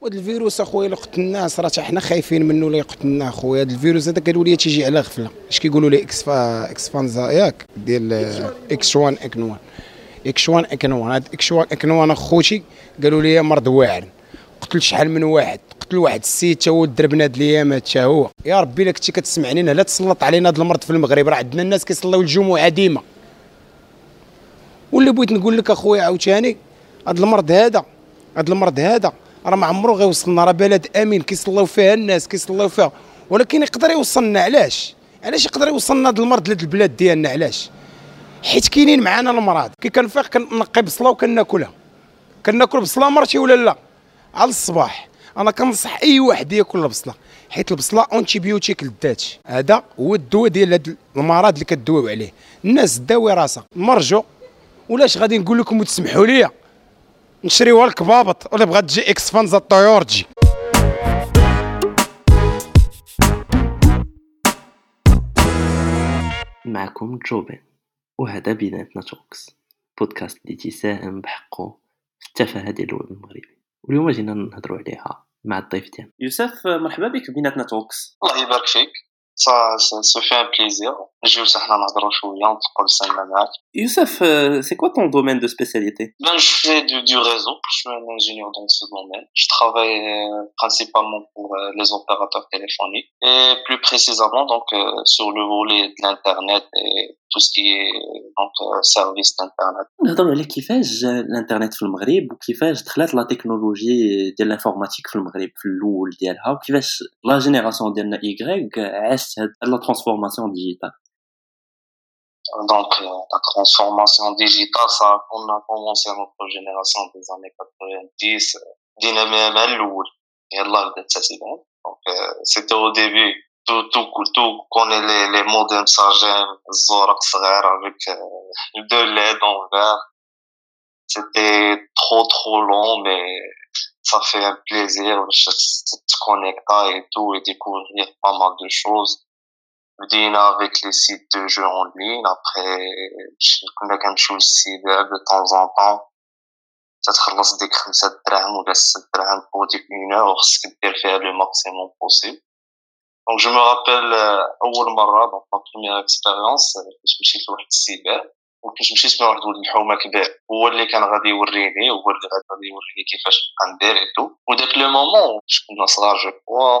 وهذا الفيروس اخويا اللي قتل الناس راه حنا خايفين منه اللي يقتلنا اخويا. هذا الفيروس هذا قالوا لي تيجي على غفلة. اش كيقولوا لي؟ إكس فا إكس فانزا ياك ديال إكس 1 اكن 1 إكس 1 اكن 1 هذا إكس 1 اكن 1 أخوتي قالوا لي مرض واعر. قتل شحال من واحد؟ قتل واحد السيد تا هو ضربنا هاد الايامات تا هو. يا ربي إلا كنتي كتسمعني لا تسلط علينا هاد المرض في المغرب. راه عندنا الناس كيصليو الجمعه ديما. واللي بغيت نقول لك أخويا عاوتاني هاد المرض هذا هاد المرض هذا راه ما عمرو غيوصلنا راه بلد آمين كيصليو فيها الناس كيصليو فيها. ولكن يقدر يوصلنا علاش؟ علاش يقدر يوصلنا هذا المرض لهاد البلاد ديالنا؟ علاش؟ حيت كاينين معانا المرض. كي كنفيق كنقي بصله وكناكلها. كناكل بصله مرتي ولا لا؟ على الصباح. أنا كنصح أي واحد ياكل البصلة. حيت البصلة اونتي بيوتيك للذات. هذا هو الدواء ديال هاد المرض اللي كدواو عليه. الناس داوي راسها. مرجو. ولاش غادي نقول لكم وتسمحوا لي نشريوها الكبابط ولا بغات تجي إكس فانزا الطيور تجي معكم جوبن وهذا بيناتنا توكس بودكاست اللي تيساهم بحقه في التفاهة ديال الوعي المغربي. واليوم جينا نهضروا عليها مع الضيف ديالنا يوسف مرحبا بك بيناتنا توكس. الله يبارك فيك. Ça, ça se fait un plaisir. Je veux savoir نهضروا شوية نطلقوا لساننا معاك. Youssef, euh, c'est quoi ton domaine de spécialité Ben, je fais du, du réseau. Je suis un ingénieur dans ce domaine. Je travaille euh, principalement pour euh, les opérateurs téléphoniques et plus précisément donc euh, sur le volet de l'internet et tout ce qui est donc euh, service d'internet. نهضروا على كيفاش جا الانترنت في المغرب وكيفاش دخلت لا تكنولوجي ديال الانفورماتيك في المغرب في الاول ديالها وكيفاش لا جينيراسيون ديالنا ايغريك عاشت هاد لا ترانسفورماسيون ديجيتال Donc, euh, la transformation digitale, ça, on a commencé notre génération des années 90, dynamique à l'oul. Et là, ça c'est bon. Donc, euh, c'était au début, tout, tout, tout, connaît les, les modems Sagem, Zorak Srer avec euh, deux LED en vert. C'était trop, trop long, mais ça fait un plaisir de se connecter et tout et découvrir pas mal de choses. بدينا avec les sites de jeux en ligne après كنا كنمشيو للسيبر de temps en temps تتخلص ديك خمسة دراهم ولا ستة دراهم pour ديك اون اور خصك دير فيها لو ماكسيموم بوسيبل دونك جو مو رابيل اول مرة دونك ما بروميير اكسبيريونس كنت مشيت لواحد السيبر وكنت مشيت مع واحد ولد الحومة كبير. هو اللي كان غادي يوريني هو اللي غادي يوريني كيفاش ندير اي تو وداك لو مومون كنا صغار جو كوا.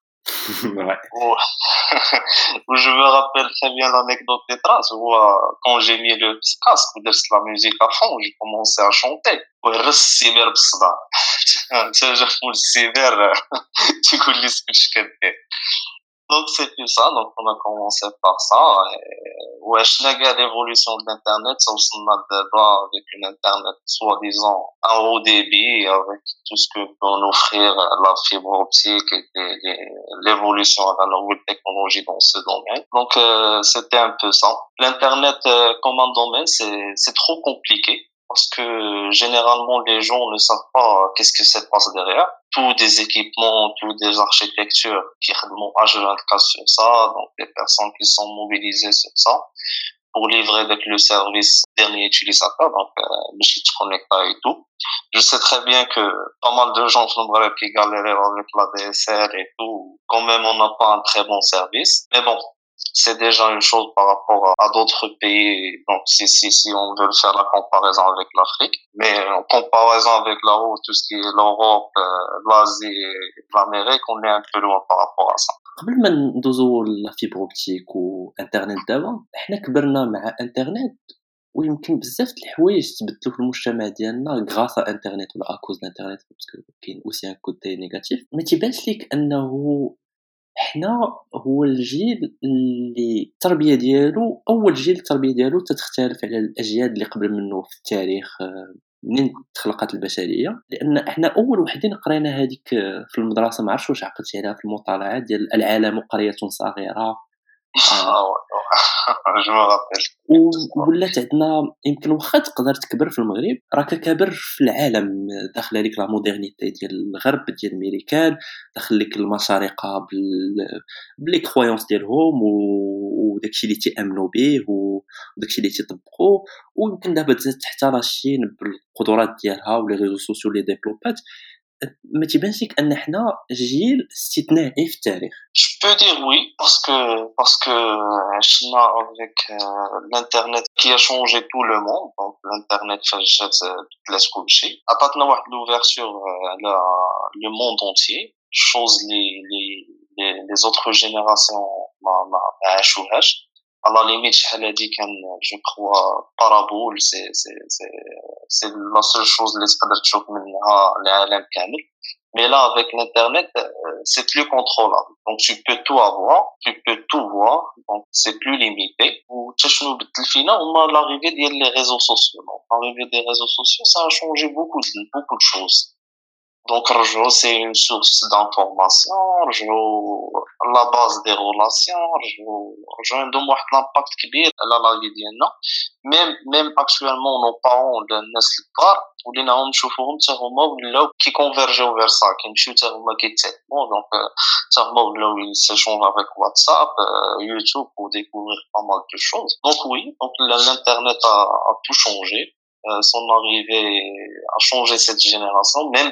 Je me rappelle très bien l'anecdote des traces quand j'ai mis le casque de la musique à fond j'ai commencé à chanter. C'est un cyber euh, du coup l'esprit je donc c'est tout ça, donc on a commencé par ça. Et, ouais, je n'ai l'évolution de l'Internet, ça aussi on a débat avec une Internet soi-disant à haut débit, avec tout ce que peut nous offrir la fibre optique et l'évolution de la nouvelle technologie dans ce domaine. Donc euh, c'était un peu ça. L'Internet euh, comme un domaine, c'est trop compliqué parce que généralement les gens ne savent pas qu'est-ce que ça passe derrière. Tous des équipements, tous des architectures qui ont H24 sur ça, donc des personnes qui sont mobilisées sur ça pour livrer avec le service dernier utilisateur, donc euh, le site connecta et tout. Je sais très bien que pas mal de gens sont qui galèrent avec la DSL et tout. Quand même, on n'a pas un très bon service. Mais bon, c'est déjà une chose par rapport à, à d'autres pays. Donc, si, si, si on veut faire la comparaison avec l'Afrique, mais en comparaison avec la haut, tout ce qui est l'Europe, euh, l'Asie et l'Amérique, on est un peu loin par rapport à ça. قبل ما ندوزو لافيبر اوبتيك وانترنت دابا حنا كبرنا مع انترنت ويمكن بزاف د الحوايج تبدلوا في المجتمع ديالنا غراس انترنت ولا اكوز الانترنت باسكو كاين اوسي ان كوتي نيجاتيف ما تيبانش ليك انه حنا هو الجيل اللي التربية ديالو أول جيل التربية ديالو تتختلف على الأجيال اللي قبل منه في التاريخ منين تخلقت البشرية. لأن إحنا أول وحدين قرينا هذيك في المدرسة ما عرفتش واش عقلتي عليها في المطالعات ديال العالم قريه صغيرة. ولات عندنا يمكن واخا تقدر تكبر في المغرب راك كابر في العالم داخل عليك لا مودرنيتي ديال الغرب ديال الميريكان داخل لك المشارقه بلي كرويونس ديالهم وداكشي اللي تيأمنوا به وداكشي اللي تيطبقوا ويمكن دابا تزاد حتى لاشين بالقدرات ديالها ولي ريزو سوسيو اللي ديفلوبات. ما تيبانش لك ان حنا جيل استثنائي في التاريخ Je peux dire oui parce que parce que عشنا avec l'internet qui a changé tout le monde donc l'internet فجات بدلات كلشي عطاتنا واحد l'ouverture على le monde entier chose les les les, les autres générations ما ما عاشوهاش à la limite شحال هادي كان جو كخوا بارابول سي سي سي سي لا سول شوز اللي تقدر تشوف منها العالم كامل Mais là, avec l'Internet, c'est plus contrôlable. Donc, tu peux tout avoir, tu peux tout voir, donc c'est plus limité. Ou, on a l'arrivée des réseaux sociaux. L'arrivée des réseaux sociaux, ça a changé beaucoup de, beaucoup de choses. Donc, Rjo, c'est une source d'information. Rjo, la base des relations. Rjo, Rjo, un l'impact qui est là, la vie Même, même actuellement, nos parents, le Nestle Par, ou les Naom Choufoum, Tsaroma, ou là, qui convergeaient vers ça, qui me chute Tsaroma, qui est bon. Donc, euh, Tsaroma, ou là, ils s'échangent avec WhatsApp, euh, YouTube, pour découvrir pas mal de choses. Donc, oui, donc, l'Internet a, a tout changé. Euh, son arrivée a changé cette génération, même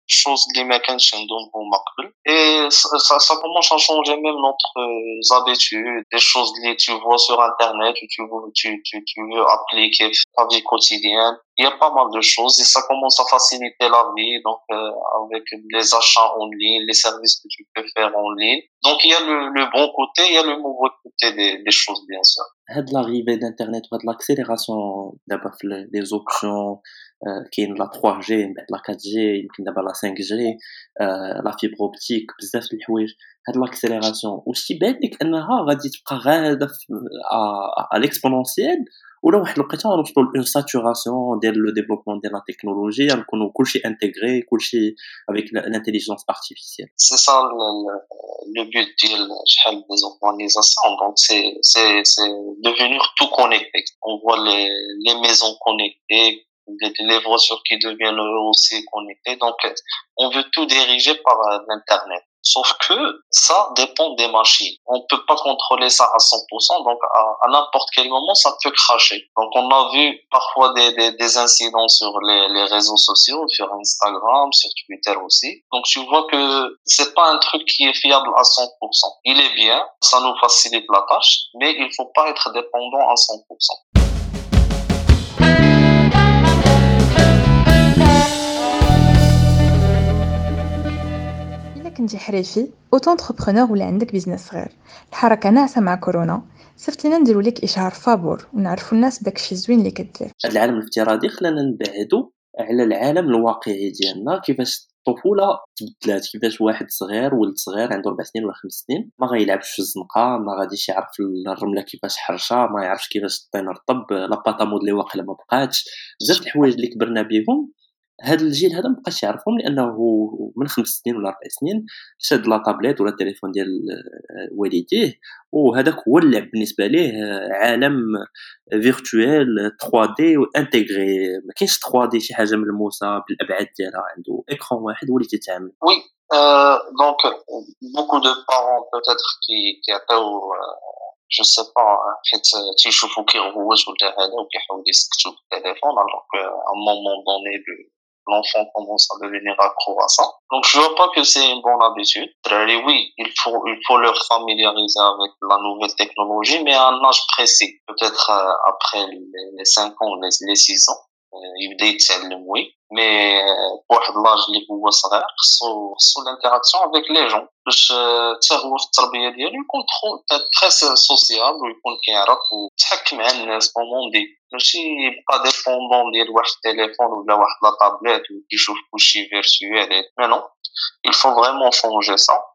chose les mécanismes vont marquer et ça commence à changer même notre euh, habitudes des choses que tu vois sur internet que tu veux tu tu tu veux appliquer ta vie quotidienne. Il y a pas mal de choses et ça commence à faciliter la vie. Donc euh, avec les achats en ligne les services que tu peux faire en ligne. Donc il y a le, bon côté il y a le mauvais côté des, choses bien sûr. De l'arrivée d'internet ou de l'accélération d'abord les options كاين لا 3 جي من بعد لا 4 جي يمكن دابا لا 5 جي لا فيبر اوبتيك بزاف د الحوايج هاد لاكسيليراسيون واش تيبان لك انها غادي تبقى غاده ا ليكسبونونسيال ولا واحد الوقيته غنوصلوا لون ساتوراسيون ديال لو ديفلوبمون ديال لا تكنولوجي غنكونوا كلشي انتيغري كلشي افيك لانتيليجونس ارتيفيسيال سي سا لو بوت ديال شحال دي زورغانيزاسيون دونك سي سي سي devenir tout connecté on voit les les maisons les voitures qui deviennent aussi connectées. Donc, on veut tout diriger par l'Internet. Sauf que ça dépend des machines. On peut pas contrôler ça à 100%, donc à, n'importe quel moment, ça peut cracher. Donc on a vu parfois des, des, des incidents sur les, les, réseaux sociaux, sur Instagram, sur Twitter aussi. Donc tu vois que c'est pas un truc qui est fiable à 100%. Il est bien, ça nous facilite la tâche, mais il faut pas être dépendant à 100%. كنتي حريفي اوتو انتربرونور ولا عندك بيزنس صغير الحركة ناعسة مع كورونا. صيفط لينا نديرو لك إشهار فابور ونعرفوا الناس داكشي الزوين اللي كدير. هذا العالم الافتراضي خلانا نبعدو على العالم الواقعي ديالنا كيفاش الطفولة تبدلات كيفاش واحد صغير ولد صغير عنده أربع سنين ولا خمس سنين ما غيلعبش في الزنقة ما غاديش يعرف الرملة كيفاش حرشة ما يعرفش كيفاش الطين رطب لاباطا مودلي واقيلا ما بقاتش. بزاف الحوايج اللي كبرنا بهم هذا الجيل هذا مابقاش يعرفهم لأنه من خمس سنين ولا أربع سنين شاد لا طابليت ولا التليفون ديال والديه. وهذاك هو اللعب بالنسبة ليه عالم فيرتوال 3 دي وانتيغري. ما كاينش 3 دي شي حاجة ملموسه بالأبعاد ديالها عنده اكرون واحد هو اللي تيتعامل وي دونك بوكو دو بارون بوتيتر كي كيعطيو جو سي با حيت تيشوفوا كيغوت ولا هذا وكيحاولوا يسكتوا بالتليفون الوغ ان مومون دوني l'enfant commence à devenir accro à ça. Donc je vois pas que c'est une bonne habitude. Oui, il faut, il faut leur familiariser avec la nouvelle technologie, mais à un âge précis. Peut-être euh, après les, 5 ans, les, les 6 ans. يبدا يتعلم وي مي بواحد لاج اللي هو صغير خصو خصو الانتراكسيون افيك لي جون باش حتى هو في التربيه ديالو يكون تري سوسيال ويكون كيعرف ويتحكم مع الناس كومون دي ماشي يبقى ديبوندون ديال واحد التليفون ولا واحد لا تابليت وكيشوف كلشي فيرتويال مي نو il faut vraiment changer ça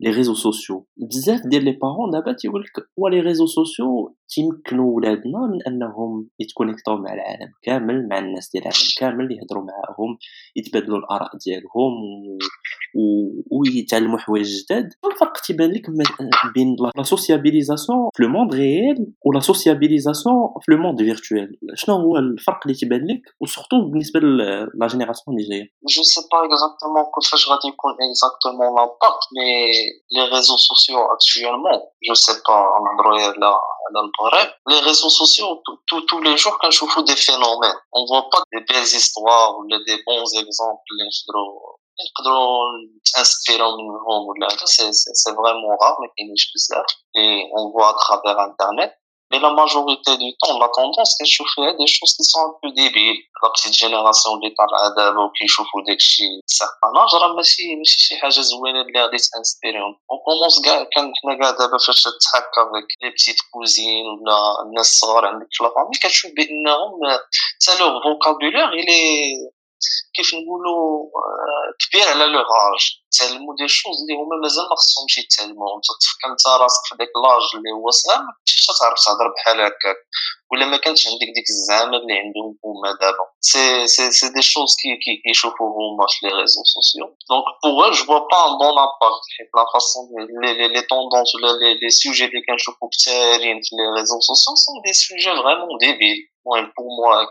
les réseaux sociaux بزاف ديال لي بارون دابا تيقول لك هو لي ريزو سوسيو تيمكنوا ولادنا من أنهم يتكونيكتاو مع العالم كامل مع الناس ديال العالم كامل يهضروا معاهم يتبادلوا الآراء ديالهم و... ويتعلموا حوايج جداد. الفرق تيبان لك بين لا سوسيابيليزاسيون في لو موند ريال ولا سوسيابيليزاسيون في لو موند فيرتوال شنو هو الفرق اللي تيبان لك؟ وسورتو بالنسبة لا جينيراسيون اللي جاية جو سي با اكزاكتومون كيفاش غادي يكون اكزاكتومون لامباكت مي لي ريزو سوسيو اكtuellement جو سي با نهضروا على les réseaux sociaux, tous les jours, quand je vois des phénomènes, on voit pas des belles histoires ou des bons exemples, c'est vraiment rare, mais et on voit à travers Internet. Mais la majorité du temps, la tendance, c'est de chauffer des choses qui sont un peu débiles. La petite génération qui parle qui chauffe des choses, certains âges, mais si, mais si, c'est حاجة زوينة اللي غادي تانسبيريهم. On commence كاع كان حنا كاع دابا فاش تحك avec les petites cousines ولا الناس الصغار عندك في لافامي كتشوف بانهم حتى لو فوكابولير il est كيف نقولوا كبير على لو اج تعلموا دي شوز اللي هما مازال ما خصهمش يتعلموا انت تفكر انت راسك في داك لاج اللي هو صغير ما كنتيش تعرف تهضر بحال هكاك ولا ما كانش عندك ديك الزعامه اللي عندهم هما دابا سي سي سي دي شوز كي كي كيشوفوا هما في لي ريزو سوسيو دونك بوغ جو فوا با ان بون امباكت حيت لا فاسون لي لي توندونس ولا لي لي سوجي اللي كنشوفوا كثارين في لي ريزو سوسيو سون دي سوجي فريمون ديبيل المهم بور موا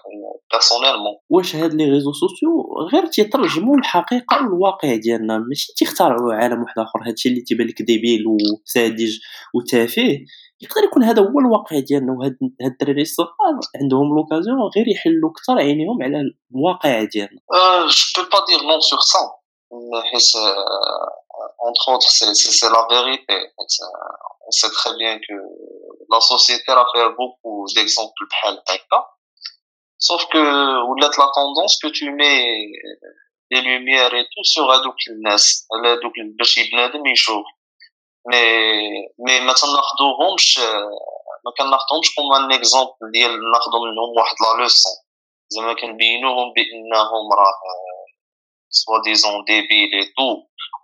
بيرسونيلمون واش هاد لي ريزو سوسيو غير تيترجموا الحقيقة للواقع ديالنا؟ ماشي تيخترعوا عالم واحد آخر. هادشي اللي تيبان لك ديبيل وساذج وتافه يقدر يكون هذا هو الواقع ديالنا. وهاد هاد الدراري الصغار عندهم لوكازيون غير يحلوا كثر عينيهم على الواقع ديالنا. جو با دير نون سور سا حيت entre autres c'est la vérité. On sait très bien que la société a fait beaucoup d'exemples بحال هكا sauf que ولات la tendance que tu mets des lumières et tout sur هذوك الناس على هذوك باش بنادم يشوف مي مي ما تناخذوهمش ما كناخذهمش كوم ان اكزومبل ديال ناخذو منهم واحد لا لوسون زعما كنبينوهم بانهم راه سوا ديبيل اي تو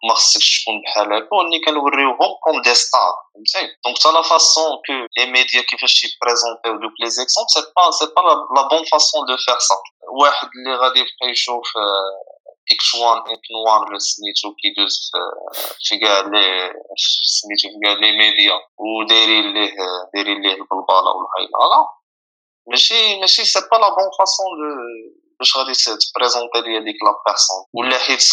ما خصكش تكون بحال هكا ولكن كنوريوهم كوم دي ستار فهمتي دونك تا لا فاسون كو لي ميديا كيفاش يبريزونتيو دوك لي زيكزومبل سي با سي با لا بون فاسون دو فير سا واحد اللي غادي يبقى يشوف اكس 1 اكس 1 ولا سميتو كيدوز في كاع لي سميتو في كاع لي ميديا ودايرين ليه دايرين ليه البلباله والهيلاله ماشي ماشي سي با لا بون فاسون دو باش غادي تبريزونتي ليا ديك لا بيرسون. ولا حيت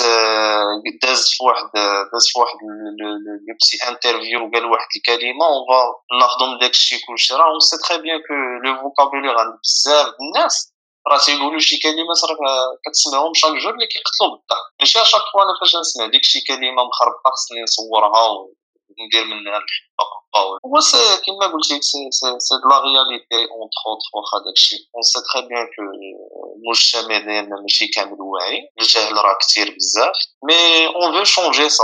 داز في واحد داز في واحد لو بسي انترفيو قال واحد الكلمة اون فا ناخذو من داك الشيء كلشي. راه سي تري بيان كو لو فوكابولير عند بزاف الناس. راه تيقولوا شي كلمات راه كتسمعهم شاك جور اللي كيقتلوا بالضحك. ماشي اشاك فوا أنا فاش نسمع ديك شي كلمة مخربقة خصني نصورها وندير منها الحبة هو سي كيما قلت لك سي لا رياليتي اونتر اوتر واخا داكشي. اون سي تري بيان كو المجتمع ديالنا ماشي كامل واعي الجهل راه كثير بزاف مي اون فو شونجي سا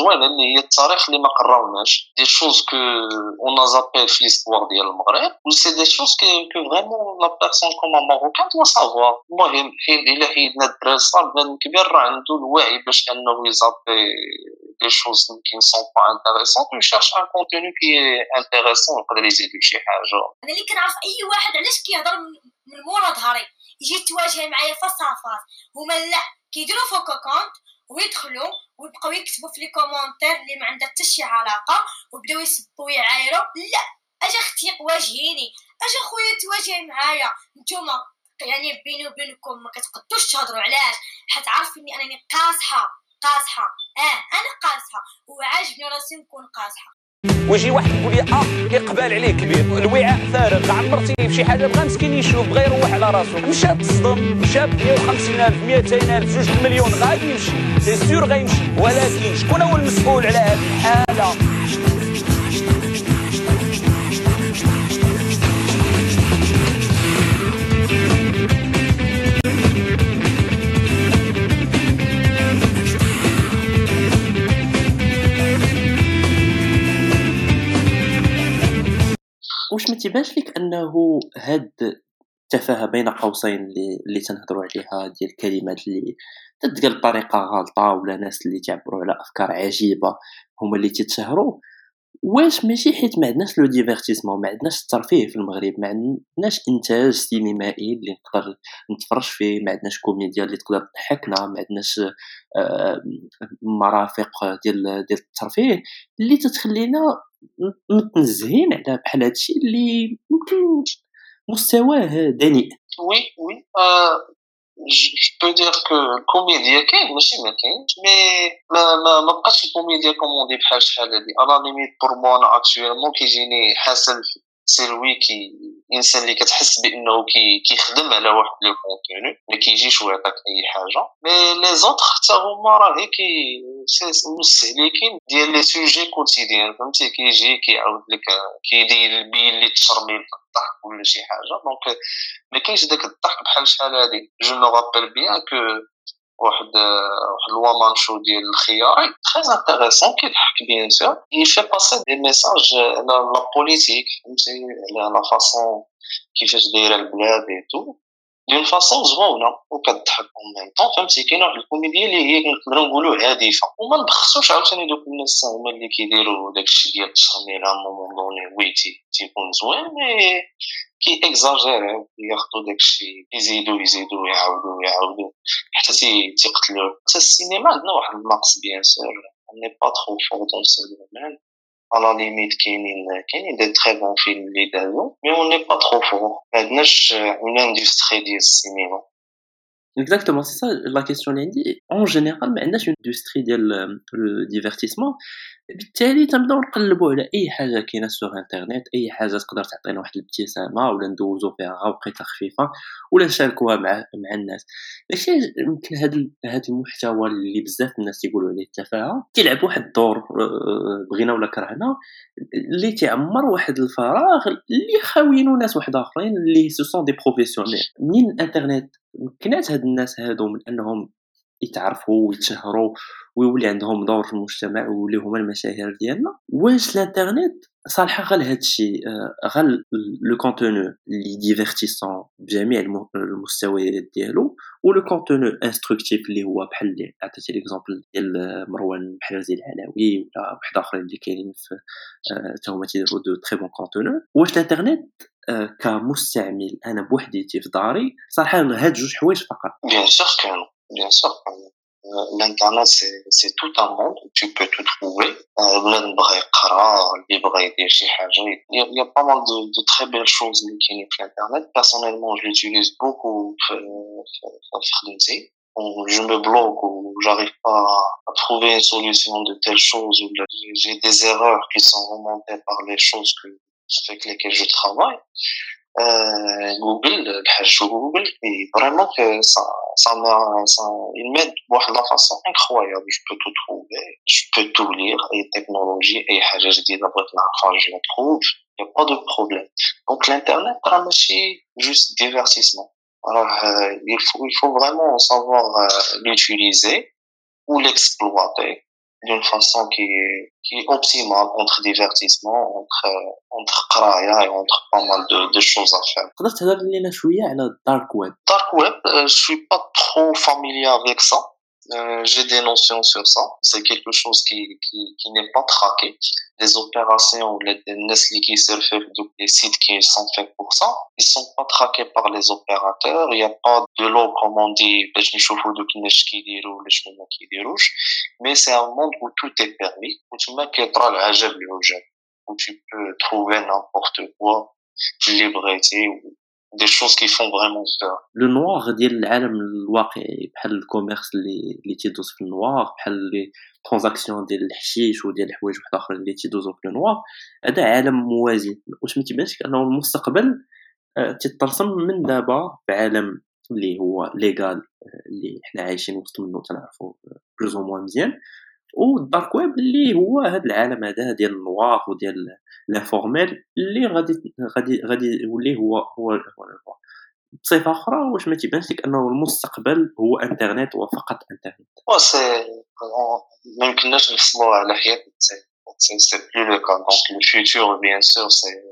زوينه اللي هي التاريخ اللي ما قراوناش دي شوز كو اون زابيل في ليستوار ديال المغرب و سي دي شوز كو فريمون لا بيرسون كوم ماروكان دوا سافوار المهم إلا حيدنا الصغار بنادم كبير راه عنده الوعي باش أنه يزابي دي شوز كي نسون با انتريسون يشيرش ان كونتوني كي انتريسون يقدر يزيد شي حاجة أنا اللي كنعرف أي واحد علاش كيهضر من مورا ظهري. يجي تواجه معايا فاس فاس هما لا كيديروا فوكو كونت ويدخلوا ويبقاو يكتبوا في لي كومونتير اللي ما عندها حتى شي علاقة وبداو يسبوا ويعايروا لا أجا أختي واجهيني. أجا خويا تواجه معايا. نتوما يعني بيني وبينكم ما كتقدوش تهضروا علاش؟ حيت عارفيني أنني قاصحة قاصحة. آه أنا قاصحة. وعاجبني راسي نكون قاصحة. ويجي واحد يقول لي آه كيقبال عليه كبير. الوعاء فارغ عمرتي في حاجة بغى مسكين يشوف بغى يروح على راسو. مشى تصدم مشى ب 150000 200000 جوج مليون غادي يمشي. سي سيور غيمشي. ولكن شكون هو المسؤول على هذه الحاله تيبانش لك أنه هاد التفاهة بين قوسين اللي اللي تنهضروا عليها ديال الكلمات اللي تتقال بطريقة غلطة ولا ناس اللي تعبروا على أفكار عجيبة هما اللي تتشهروا واش ماشي حيت ما عندناش لو ديفيرتيسمون ما عندناش الترفيه في المغرب ما عندناش إنتاج سينمائي اللي نقدر نتفرج فيه ما عندناش كوميديا اللي تقدر تضحكنا ما عندناش آه، مرافق ديال ديال الترفيه اللي تتخلينا متنزهين على بحال هادشي اللي يمكن مستواه دنيء. وي وي كو الكوميديا كاين ماشي ما كاينش مي ما ما ما بقاش الكوميديا كوموندي بحال شحال هادي. أنا ليميت بور مو أنا اكتويلمون كيجيني حسن سي كي الانسان اللي كتحس بأنه كي كيخدم على واحد لو كونتوني ما كيجيش ويعطيك أي حاجة. مي لي زوتر حتى هما راه كي مستهلكين ديال لي سوجي كوتيديان فهمتي؟ كيجي كيعاود لك كيدير لك التشرميل في الضحك ولا شي حاجة. دونك ما كاينش داك الضحك بحال شحال هادي. جو مو رابيل بيان كو واحد واحد الومان شو ديال الخياري تري انتريسون كيضحك بيان سور. il fait passer des messages على لا بوليتيك فهمتي على لا فاصون كيفاش دايره البلاد اي تو دون فاصون زوينه وكتضحك اون ميم طون فهمتي كاينة واحد الكوميديا اللي هي نقدروا نقولوا هادفه وما نبخسوش عاوتاني دوك الناس هما اللي كيديروا داكشي ديال التشرميل ا مومون دوني وي تيكون زوين مي كي اكزاجيري ياخذوا داكشي يزيدوا يزيدوا يعاودوا يعاودوا حتى تيقتلوا حتى السينما عندنا واحد النقص بيان سور ني با ترو فور دون سو دومين على ليميت كاينين كاينين دي تري بون فيلم اللي دازو مي اون ني با ترو فور ما عندناش اون اندستري ديال السينما Exactement, c'est ça la question اللي En général, ما عندناش une industrie ديال le divertissement بالتالي تنبداو نقلبوا على أي حاجة كاينة سوغ انترنت أي حاجة تقدر تعطينا واحد الابتسامة ولا ندوزو فيها وقيته خفيفة ولا نشاركوها مع مع الناس. داكشي يمكن هاد هاد المحتوى اللي بزاف الناس تيقولوا عليه التفاهة كيلعب واحد الدور آه، بغينا ولا كرهنا اللي تيعمر واحد الفراغ اللي خاوينو ناس واحد اخرين اللي سو دي بروفيسيونيل منين الإنترنت مكنات هاد الناس هادو من أنهم يتعرفوا ويتشهروا ويولي عندهم دور في المجتمع ويوليو هما المشاهير ديالنا. واش الانترنت صالحة غير لهذا الشيء آه، غير لو كونتوني اللي ديفيرتيسون بجميع المستويات ديالو ولو كونتوني انستركتيف اللي هو بحال اللي عطيتي ليكزومبل ديال مروان محرزي العلوي ولا واحد آخرين اللي كاينين في حتى هما تيديروا دو تري بون كونتوني واش الانترنت آه، كمستعمل أنا بوحديتي في داري صراحة هاد جوج حوايج فقط. بيان سور كانوا بيان سور L'Internet, c'est tout un monde tu peux tout trouver. Il y a pas mal de, de très belles choses qui sur Internet. Personnellement, je l'utilise beaucoup je me bloque ou j'arrive pas à trouver une solution de telle chose j'ai des erreurs qui sont remontées par les choses que, avec lesquelles je travaille. Euh, Google, le Google, et vraiment que ça, ça, ça, il m'aide de façon incroyable. Je peux tout trouver, je peux tout lire, et technologie, et je dis d'abord je la trouve, il n'y a pas de problème. Donc l'internet, c'est juste divertissement. Alors, euh, il faut, il faut vraiment savoir euh, l'utiliser ou l'exploiter d'une façon qui est, qui est optimale entre divertissement, entre, entre قرايه et entre pas mal de, de choses à faire. تقدر تهضر لنا شويه على الدارك ويب الدارك ويب je suis pas trop familier avec ça Euh, j'ai des notions sur ça. C'est quelque chose qui, qui, qui n'est pas traqué. Les opérations, les surfent, donc les sites qui sont faits pour ça, ils sont pas traqués par les opérateurs. Il n'y a pas de l'eau, comme on dit, mais c'est un monde où tout est permis, où tu où tu peux trouver n'importe quoi, liberté, ou des choses qui font vraiment peur. Le noir ديال العالم الواقعي بحال الكوميرس اللي اللي تيدوز في النوار بحال لي ترانزاكسيون ديال الحشيش وديال الحوايج واحد آخرين اللي تيدوزو في النوار هذا عالم موازي واش ما تيبانش أنه المستقبل تيترسم من دابا في عالم اللي هو ليغال اللي حنا عايشين وسط منه تنعرفو بلوز أو موان مزيان والدارك ويب اللي هو هذا العالم هذا ديال النوار وديال لافورميل اللي غادي غادي غادي يولي هو هو, هو بصفة أخرى واش ما تيبانش لك أنه المستقبل هو إنترنت وفقط إنترنت. سي ما يمكنناش نفصلوا على حياه c'est plus le cas. Donc le futur, bien sûr, c'est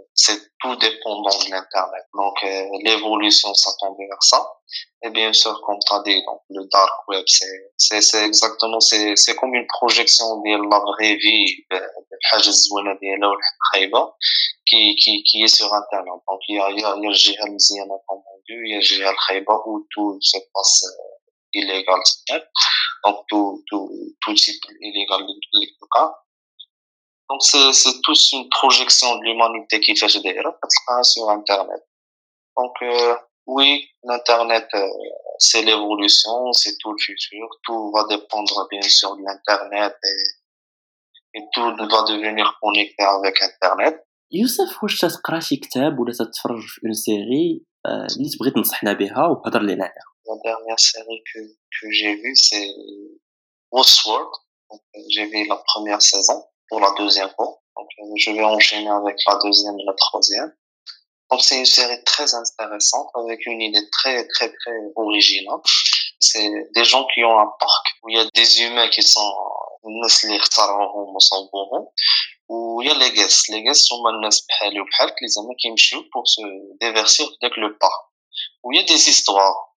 tout dépendant de l'internet. Donc euh, l'évolution s'attend vers ça. Et bien sûr, comme tu as dit, donc, le dark web, c'est exactement, c'est comme une projection de la vraie vie, qui, qui, qui est sur Internet. Donc, il y a, il y a, a Jihal Mziana, il y a Jihal Khayba, où tout se passe euh, illégal. Donc, tout, tout, tout type illégal de cas. Donc, c'est, c'est tous une projection de l'humanité qui fait derrière, sur Internet. Donc, euh, oui, l'Internet, euh, c'est l'évolution, c'est tout le futur. Tout va dépendre, bien sûr, de l'Internet et, et tout va devenir connecté avec Internet. يوسف واش تقرا شي كتاب ولا تتفرج في اون سيري اللي تبغي تنصحنا بها وهضر لنا عليها La dernière série que, que j'ai vue, c'est Westworld. J'ai vu la première saison pour la deuxième fois. Donc, je vais enchaîner avec la deuxième et la troisième. Donc c'est une série très intéressante avec une idée très très très originale. C'est des gens qui ont un parc où il y a des humains qui sont où il y a les guests. Les guests sont les amis qui me pour se déverser avec le parc. Où il y a des histoires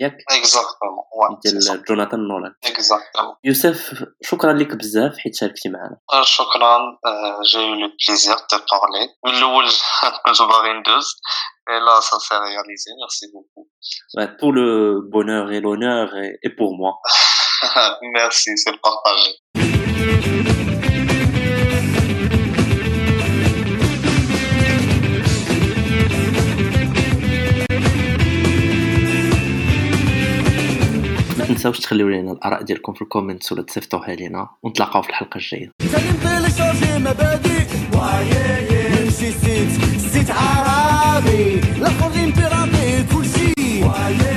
ياك اكزاكتومون ديال جوناثان نولان اكزاكتومون يوسف شكرا لك بزاف حيت شاركتي معنا شكرا جي eu le plaisir de parler من الاول كنت باغي ندوز Et là, ça s'est réalisé. Merci beaucoup. Ouais, tout le bonheur et l'honneur est, est pour moi. Merci, c'est partagé. تنساوش تخليو لينا الآراء ديالكم في الكومنتس ولا تصيفطوها لينا؟ ونتلاقاو في الحلقة الجاية. نمشي yeah